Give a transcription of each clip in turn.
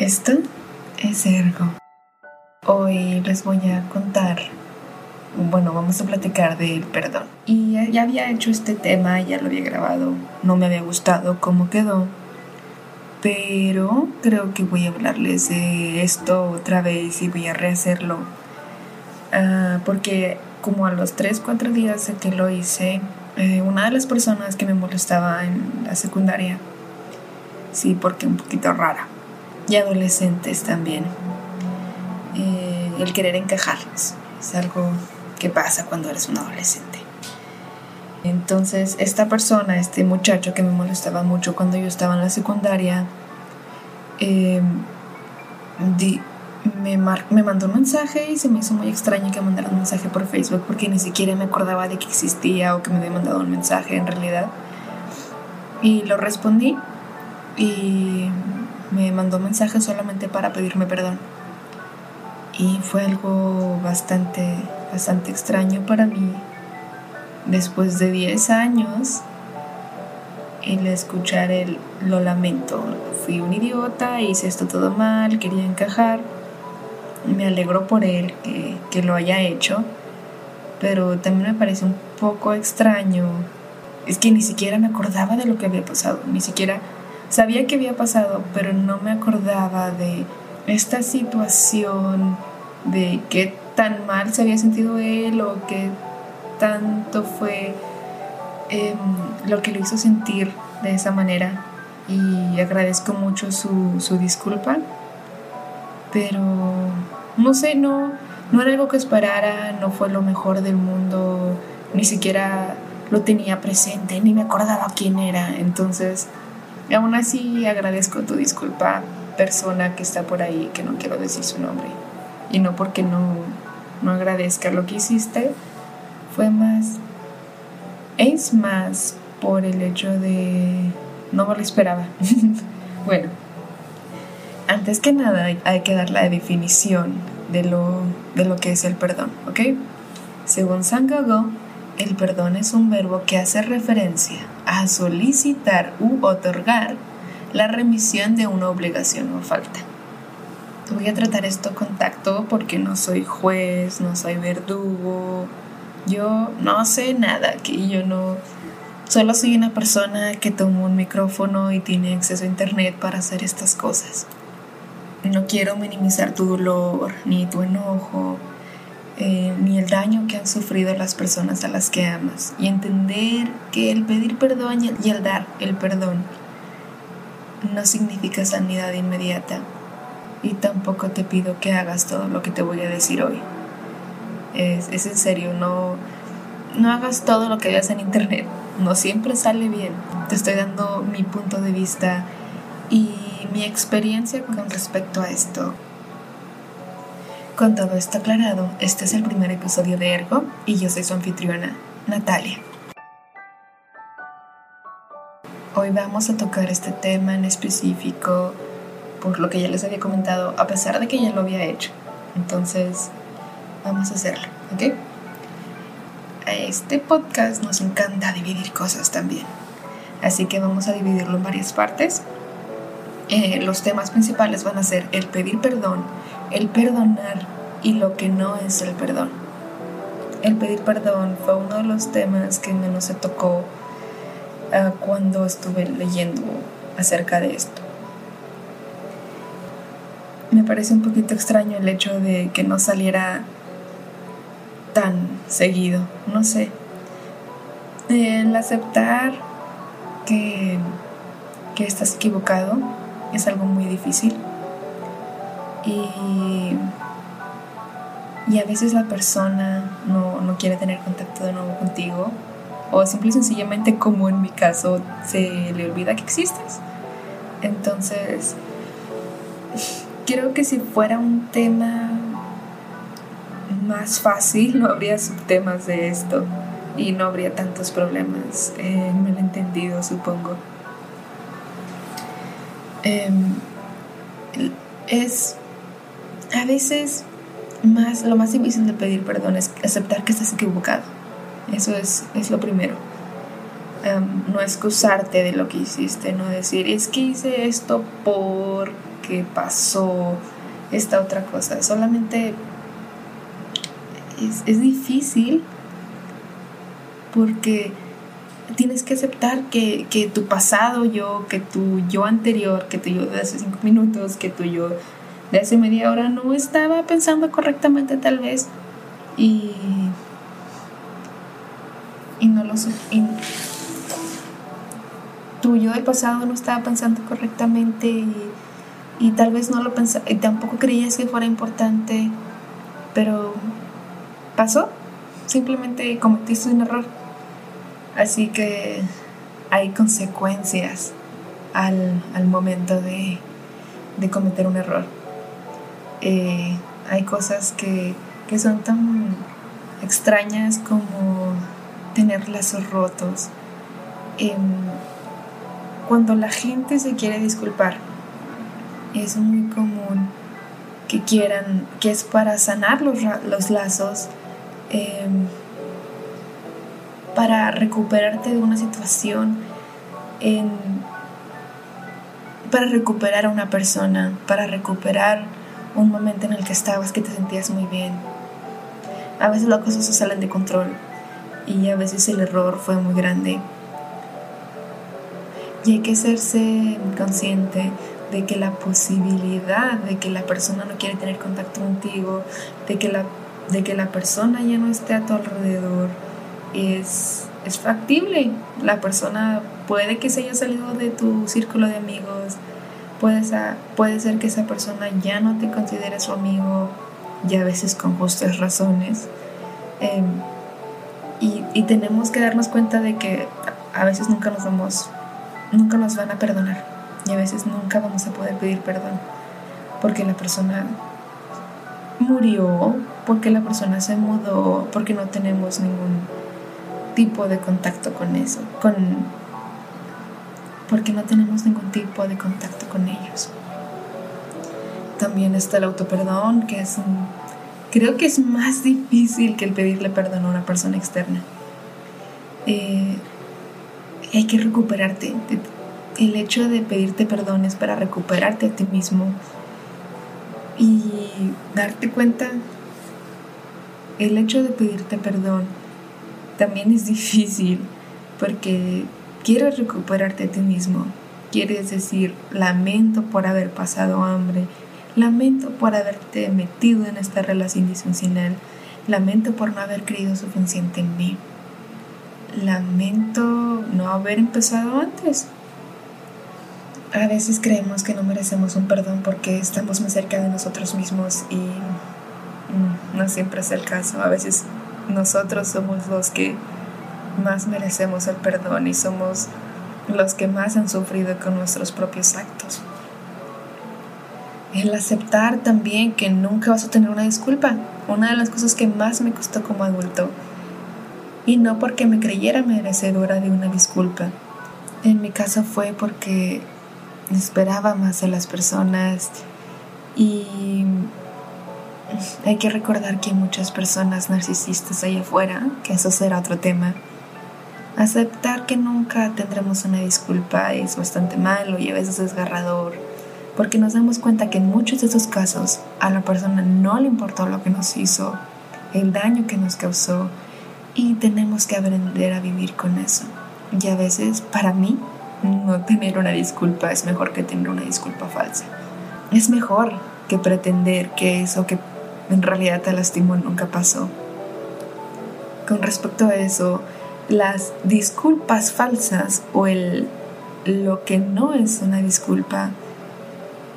Esto es Ergo. Hoy les voy a contar, bueno, vamos a platicar del perdón. Y ya había hecho este tema, ya lo había grabado, no me había gustado cómo quedó, pero creo que voy a hablarles de esto otra vez y voy a rehacerlo. Ah, porque como a los 3, 4 días de que lo hice, eh, una de las personas que me molestaba en la secundaria, sí, porque un poquito rara, y adolescentes también. Eh, el querer encajarles es algo que pasa cuando eres un adolescente. Entonces, esta persona, este muchacho que me molestaba mucho cuando yo estaba en la secundaria, em, me, me, mandó un mensaje y se me hizo muy extraño que mandara un mensaje por Facebook porque ni siquiera me acordaba de que existía o que me había mandado un mensaje en realidad. Y lo respondí y me mandó un mensaje solamente para pedirme perdón. Y fue algo bastante, bastante extraño para mí. Después de 10 años, el escuchar el lo lamento. Fui un idiota, hice esto todo mal, quería encajar. Me alegro por él que, que lo haya hecho, pero también me parece un poco extraño. Es que ni siquiera me acordaba de lo que había pasado, ni siquiera Sabía que había pasado, pero no me acordaba de esta situación, de qué tan mal se había sentido él o qué tanto fue em, lo que lo hizo sentir de esa manera. Y agradezco mucho su, su disculpa, pero no sé, no, no era algo que esperara, no fue lo mejor del mundo, ni siquiera lo tenía presente, ni me acordaba quién era. Entonces, y aún así agradezco tu disculpa, persona que está por ahí, que no quiero decir su nombre. Y no porque no, no agradezca lo que hiciste, fue más, es más por el hecho de no me lo esperaba. bueno, antes que nada hay que dar la definición de lo, de lo que es el perdón, ¿ok? Según San Gago, el perdón es un verbo que hace referencia a solicitar u otorgar la remisión de una obligación o falta. Voy a tratar esto con tacto porque no soy juez, no soy verdugo, yo no sé nada, que yo no... Solo soy una persona que toma un micrófono y tiene acceso a internet para hacer estas cosas. No quiero minimizar tu dolor ni tu enojo, eh, ni el daño que han sufrido las personas a las que amas y entender que el pedir perdón y el dar el perdón no significa sanidad inmediata y tampoco te pido que hagas todo lo que te voy a decir hoy. Es, es en serio, no, no hagas todo lo que veas en internet, no siempre sale bien. Te estoy dando mi punto de vista y mi experiencia con respecto a esto. Con todo esto aclarado, este es el primer episodio de Ergo y yo soy su anfitriona, Natalia. Hoy vamos a tocar este tema en específico por lo que ya les había comentado, a pesar de que ya lo había hecho. Entonces, vamos a hacerlo, ¿ok? A este podcast nos encanta dividir cosas también. Así que vamos a dividirlo en varias partes. Eh, los temas principales van a ser el pedir perdón, el perdonar y lo que no es el perdón. El pedir perdón fue uno de los temas que menos se tocó uh, cuando estuve leyendo acerca de esto. Me parece un poquito extraño el hecho de que no saliera tan seguido, no sé. El aceptar que, que estás equivocado es algo muy difícil y, y a veces la persona no, no quiere tener contacto de nuevo contigo o simple y sencillamente como en mi caso se le olvida que existes. Entonces, creo que si fuera un tema más fácil, no habría subtemas de esto y no habría tantos problemas eh, malentendidos, supongo. Em, es a veces más, lo más difícil de pedir perdón es aceptar que estás equivocado. Eso es, es lo primero. no excusarte de lo que hiciste, no decir, es que hice esto porque que pasó esta otra cosa. Solamente es, es difícil porque tienes que aceptar que, que, tu pasado yo, que tu yo anterior, que tu yo de hace cinco minutos, que tu yo de hace media hora no estaba pensando correctamente tal vez y, y no lo sé. Tu yo del pasado no estaba pensando correctamente y, y tal vez no lo pensaba y tampoco creías que fuera importante, pero pasó, simplemente cometiste un error Así que hay consecuencias al, momento de, cometer un error. Eh, hay cosas que, son tan extrañas como tener lazos rotos. Em, cuando la gente se quiere disculpar, es muy común que quieran, que es para sanar los, los lazos, em, para recuperarte de una situación, para recuperar a una persona, para recuperar un momento en el que estabas que te sentías muy bien. A veces las cosas se salen de control y a veces el error fue muy grande. Y hay que hacerse consciente de que la posibilidad de que la persona no quiere tener contacto contigo, de que la, de que la persona ya no esté a tu alrededor, es, es factible. La persona puede que se haya salido de tu círculo de amigos, puede ser, que esa persona ya no te considere su amigo, y a veces con justas razones. Em, y, y, tenemos que darnos cuenta de que a veces nunca nos vamos, nunca nos van a perdonar y a veces nunca vamos a poder pedir perdón porque la persona murió, porque la persona se mudó, porque no tenemos ningún tipo de contacto con eso, con porque no tenemos ningún tipo de contacto con ellos. También está el autoperdón, que es creo que es más difícil que el pedirle perdón a una persona externa. Eh, hay que recuperarte. El hecho de pedirte perdón es para recuperarte a ti mismo y darte cuenta. El hecho de pedirte perdón también es difícil porque quieres recuperarte a ti mismo. Quieres decir, lamento por haber pasado hambre, lamento por haberte metido en esta relación disfuncional, lamento por no haber creído suficiente en mí, lamento no haber empezado antes. A veces creemos que no merecemos un perdón porque estamos más cerca de nosotros mismos y mm, no siempre es el caso. A veces nosotros somos los que más merecemos el perdón y somos los que más han sufrido con nuestros propios actos. El aceptar también que nunca vas a tener una disculpa, una de las cosas que más me costó como adulto. Y no porque me creyera merecedora de una disculpa. En mi caso fue porque esperaba más de las personas y hay que recordar que hay muchas personas narcisistas allá afuera, que eso será otro tema. Aceptar que nunca tendremos una disculpa es bastante malo y a veces desgarrador, porque nos damos cuenta que en muchos de esos casos a la persona no le importó lo que nos hizo, el daño que nos causó, y tenemos que aprender a vivir con eso. Y a veces, para mí, no tener una disculpa es mejor que tener una disculpa falsa. Es mejor que pretender que eso que en realidad te lastimó nunca pasó. Con respecto a eso, las disculpas falsas o el lo que no es una disculpa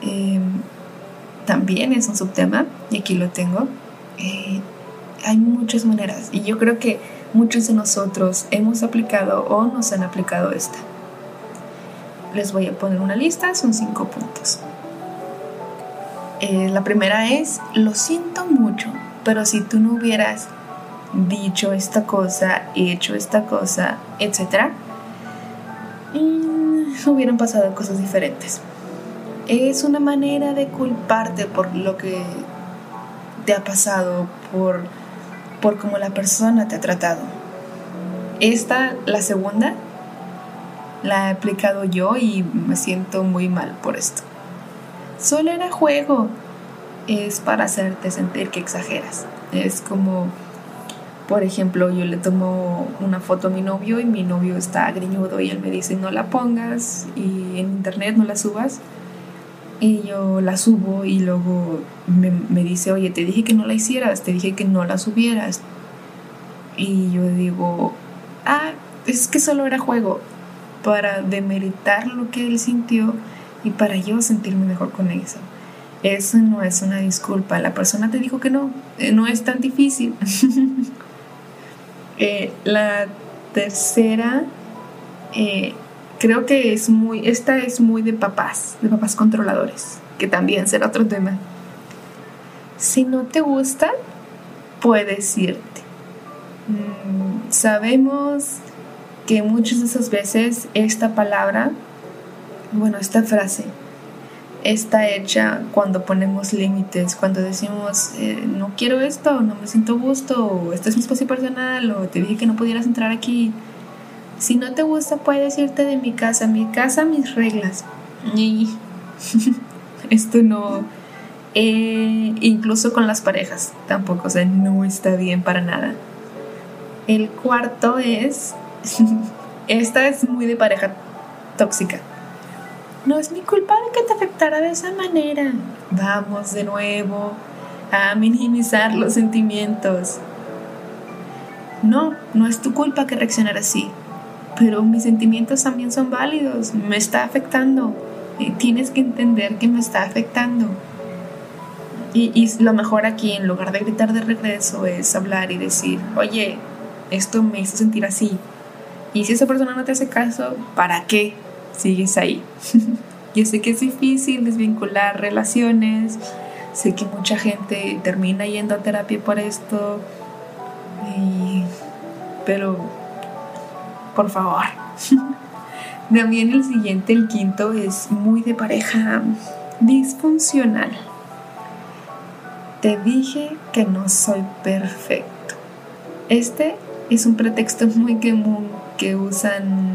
em, también es un subtema y aquí lo tengo. Eh, hay muchas maneras y yo creo que muchos de nosotros hemos aplicado o nos han aplicado esta. Les voy a poner una lista, son cinco puntos. Eh, la primera es, lo siento mucho, pero si tú no hubieras dicho esta cosa, hecho esta cosa, etc., mm, hubieran pasado cosas diferentes. Es una manera de culparte por lo que te ha pasado, por, por cómo la persona te ha tratado. Esta, la segunda, la he aplicado yo y me siento muy mal por esto. solo era juego. Es para hacerte sentir que exageras. Es como, por ejemplo, yo le tomo una foto a mi novio y mi novio está griñudo y él me dice no la pongas y en internet no la subas. Y yo la subo y luego me, me dice, oye, te dije que no la hicieras, te dije que no la subieras. Y yo digo, ah, es que solo era juego para demeritar lo que él sintió y para yo sentirme mejor con eso. Eso no es una disculpa. La persona te dijo que no, eh, no es tan difícil. Eh, la tercera, eh, creo que es muy, esta es muy de papás, de papás controladores, que también será otro tema. Si no te gusta, puedes irte. Mm, sabemos que muchas de esas veces esta palabra, bueno, esta frase, está hecha cuando ponemos límites, cuando decimos eh, no quiero esto, no me siento gusto, o esto es mi espacio personal, o te dije que no pudieras entrar aquí. Si no te gusta, puedes irte de mi casa, mi casa, mis reglas. Y esto no, eh, incluso con las parejas, tampoco, o sea, no está bien para nada. El cuarto es, esta es muy de pareja tóxica. No es mi culpa que te afectara de esa manera. Vamos de nuevo a minimizar los sentimientos. No, no es tu culpa que reaccionar así. Pero mis sentimientos también son válidos. Me está afectando. Tienes que entender que me está afectando. Y, y, lo mejor aquí, en lugar de gritar de regreso, es hablar y decir, oye, esto me hizo sentir así. Y si esa persona no te hace caso, ¿para qué sigues ahí? Yo sé que es difícil desvincular relaciones, sé que mucha gente termina yendo a terapia por esto, pero por favor. También el siguiente, el quinto, es muy de pareja disfuncional. Te dije que no soy perfecto. Este es un pretexto muy común que usan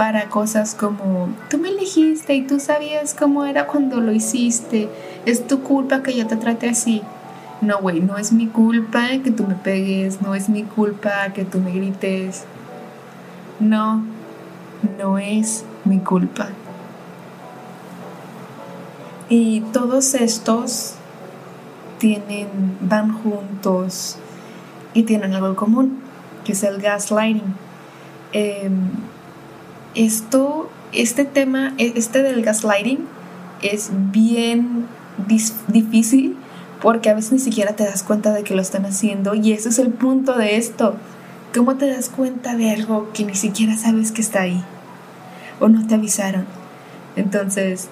para cosas como tú me elegiste y tú sabías cómo era cuando lo hiciste, es tu culpa que yo te trate así. No, güey, no es mi culpa que tú me pegues, no es mi culpa que tú me grites. No, no es mi culpa. Y todos estos tienen, van juntos y tienen algo en común que es el gaslighting. Em, esto, este tema, e, este del gaslighting es bien difícil porque a veces ni siquiera te das cuenta de que lo están haciendo y ese es el punto de esto. ¿Cómo te das cuenta de algo que ni siquiera sabes que está ahí? O no te avisaron. Entonces,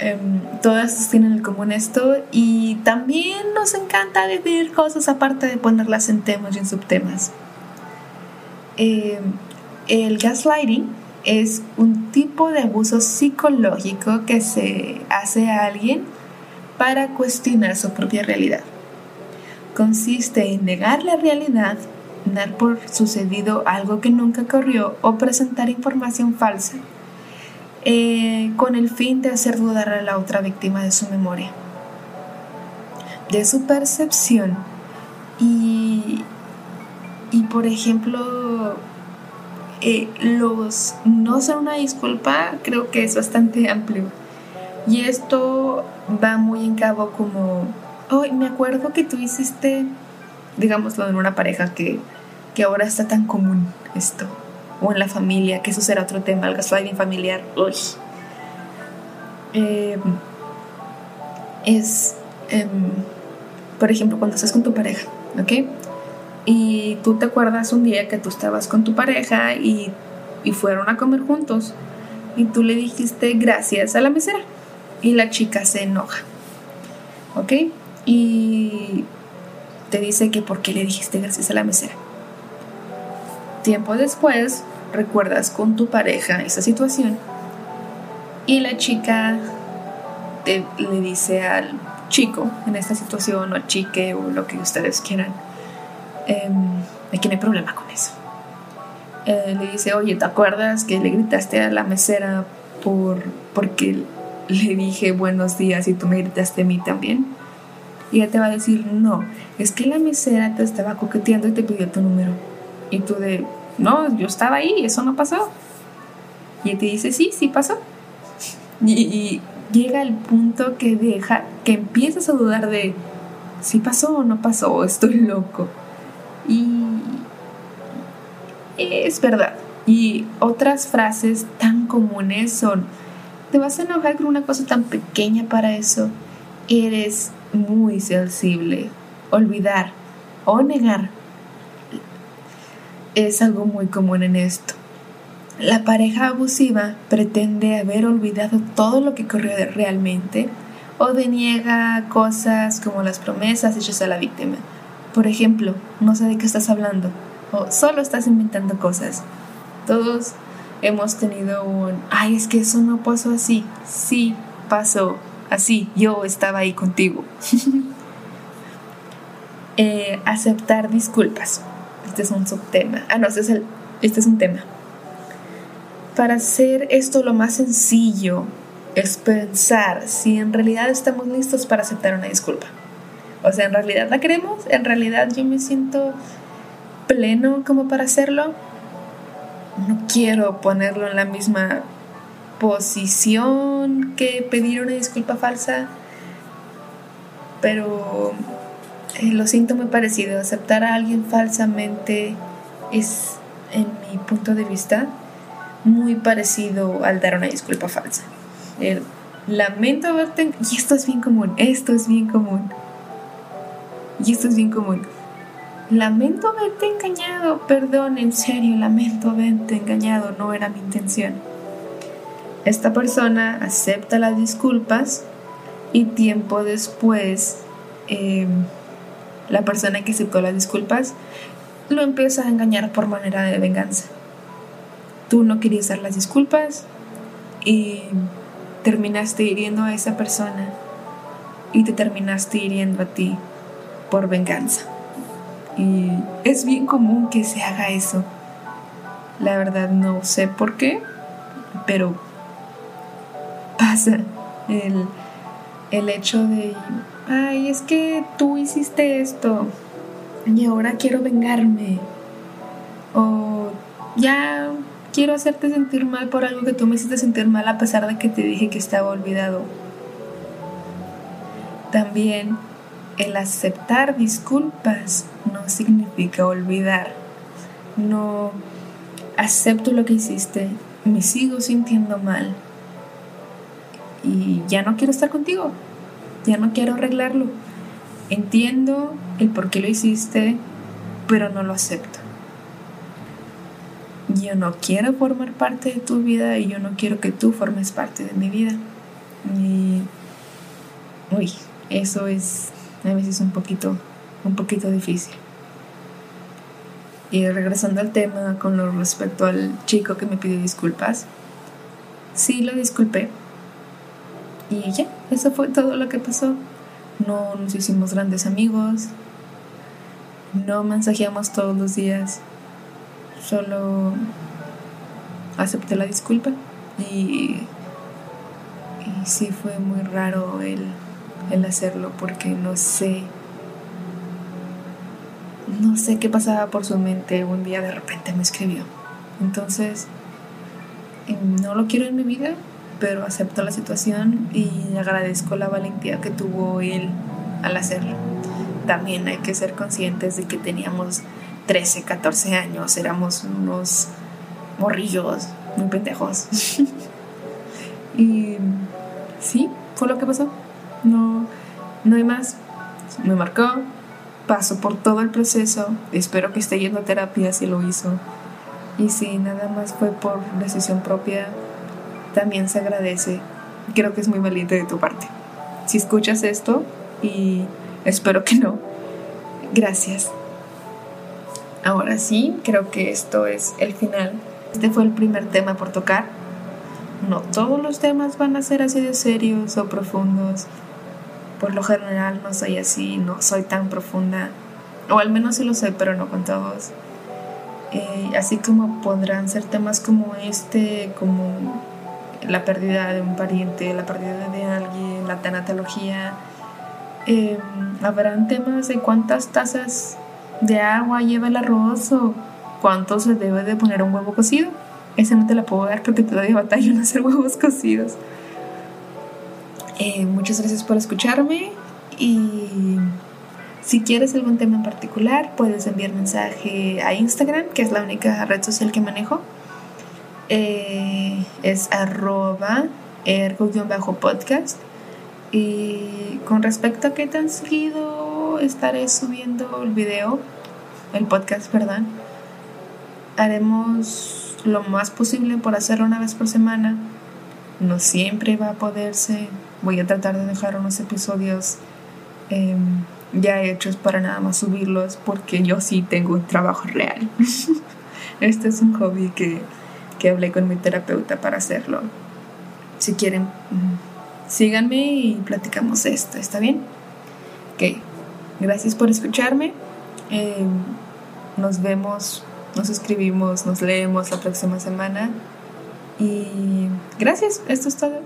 Em, todas tienen en común esto y también nos encanta decir cosas aparte de ponerlas en temas y en subtemas. Em, el gaslighting es un tipo de abuso psicológico que se hace a alguien para cuestionar su propia realidad. Consiste en negar la realidad, dar por sucedido algo que nunca ocurrió o presentar información falsa eh, con el fin de hacer dudar a la otra víctima de su memoria, de su percepción y, y por ejemplo, eh, los no son una disculpa creo que es bastante amplio y esto va muy en cabo como, hoy me acuerdo que tú hiciste, digámoslo en una pareja que, que ahora está tan común esto o en la familia, que eso será otro tema, el gaslighting familiar. Uy. Em, es, em, por ejemplo, cuando estás con tu pareja, ¿ok? Y tú te acuerdas un día que tú estabas con tu pareja y, y fueron a comer juntos y tú le dijiste gracias a la mesera y la chica se enoja, ¿ok? Y te dice que por qué le dijiste gracias a la mesera. Tiempo después, recuerdas con tu pareja esa situación y la chica le dice al chico en esta situación o al chique o lo que ustedes quieran, eh, aquí no hay problema con eso. Eh, le dice, oye, ¿te acuerdas que le gritaste a la mesera por, porque le dije buenos días y tú me gritaste a mí también. Y ella te va a decir, no, es que la mesera te estaba coqueteando y te pidió tu número. Y tú de, no, yo estaba ahí, eso no pasó. Y él te dice, sí, sí pasó. Y, llega el punto que deja, que empiezas a dudar de si pasó o no pasó, estoy loco. Y es verdad. Y otras frases tan comunes son, te vas a enojar con una cosa tan pequeña para eso. Eres muy sensible. Olvidar o negar es algo muy común en esto. La pareja abusiva pretende haber olvidado todo lo que ocurrió realmente o deniega cosas como las promesas hechas a la víctima. Por ejemplo, no sé de qué estás hablando o solo estás inventando cosas. Todos hemos tenido un, ay, es que eso no pasó así. Sí, pasó así. Yo estaba ahí contigo. Eh, aceptar disculpas. Este es un subtema. Ah, no, este es, el, este es un tema. Para hacer esto lo más sencillo es pensar si en realidad estamos listos para aceptar una disculpa. O sea, ¿en realidad la queremos? ¿En realidad yo me siento pleno como para hacerlo? No quiero ponerlo en la misma posición que pedir una disculpa falsa, pero eh, lo siento muy parecido. Aceptar a alguien falsamente es, en mi punto de vista, muy parecido al dar una disculpa falsa. El lamento haberte... Y esto es bien común, esto es bien común. Y esto es bien común. Lamento haberte engañado, perdón, en serio, lamento haberte engañado, no era mi intención. Esta persona acepta las disculpas y tiempo después em, la persona que aceptó las disculpas lo empieza a engañar por manera de venganza tú no querías dar las disculpas y terminaste hiriendo a esa persona y te terminaste hiriendo a ti por venganza. Y es bien común que se haga eso. La verdad no sé por qué, pero pasa el, el hecho de, ay, es que tú hiciste esto y ahora quiero vengarme. O ya quiero hacerte sentir mal por algo que tú me hiciste sentir mal a pesar de que te dije que estaba olvidado. También el aceptar disculpas no significa olvidar. No acepto lo que hiciste, me sigo sintiendo mal y ya no quiero estar contigo, ya no quiero arreglarlo. Entiendo el por qué lo hiciste, pero no lo acepto yo no quiero formar parte de tu vida y yo no quiero que tú formes parte de mi vida. Y, uy, eso es a veces un poquito, un poquito difícil. Y regresando al tema con lo respecto al chico que me pidió disculpas, sí lo disculpé. Y ya, eso fue todo lo que pasó. No nos hicimos grandes amigos, no mensajeamos todos los días, solo acepté la disculpa y, y sí fue muy raro el, el hacerlo porque no sé. No sé qué pasaba por su mente. Un día de repente me escribió. Entonces no lo quiero en mi vida pero acepto la situación y agradezco la valentía que tuvo él al hacerlo. También hay que ser conscientes de que teníamos 13, 14 años, éramos unos morrillos, muy pendejos. y sí, fue lo que pasó. No, no hay más. Me marcó, pasó por todo el proceso. Espero que esté yendo a terapia si lo hizo. Y si nada más fue por decisión propia, también se agradece. Creo que es muy valiente de tu parte. Si escuchas esto, y espero que no, gracias. Ahora sí, creo que esto es el final. Este fue el primer tema por tocar. No todos los temas van a ser así de serios o profundos. Por lo general no soy así, no soy tan profunda. O al menos sí lo soy, pero no con todos. Eh, así como podrán ser temas como este, como la pérdida de un pariente, la pérdida de alguien, la tanatología. Eh, habrán temas de cuántas tazas de agua lleva el arroz o cuánto se debe de poner un huevo cocido. Esa no te la puedo dar porque todavía batalla en hacer huevos cocidos. Eh, muchas gracias por escucharme y si quieres algún tema en particular puedes enviar mensaje a Instagram, que es la única red social que manejo. Eh, es arroba ergo-podcast. Y con respecto a qué tan seguido estaré subiendo el video, el podcast, perdón, haremos lo más posible por hacerlo una vez por semana. No siempre va a poderse voy a tratar de dejar unos episodios em, ya hechos para nada más subirlos porque yo sí tengo un trabajo real. este es un hobby que, que hablé con mi terapeuta para hacerlo. Si quieren, síganme y platicamos esto, ¿está bien? Ok, gracias por escucharme. Em, nos vemos, nos escribimos, nos leemos la próxima semana. Y gracias, esto es todo.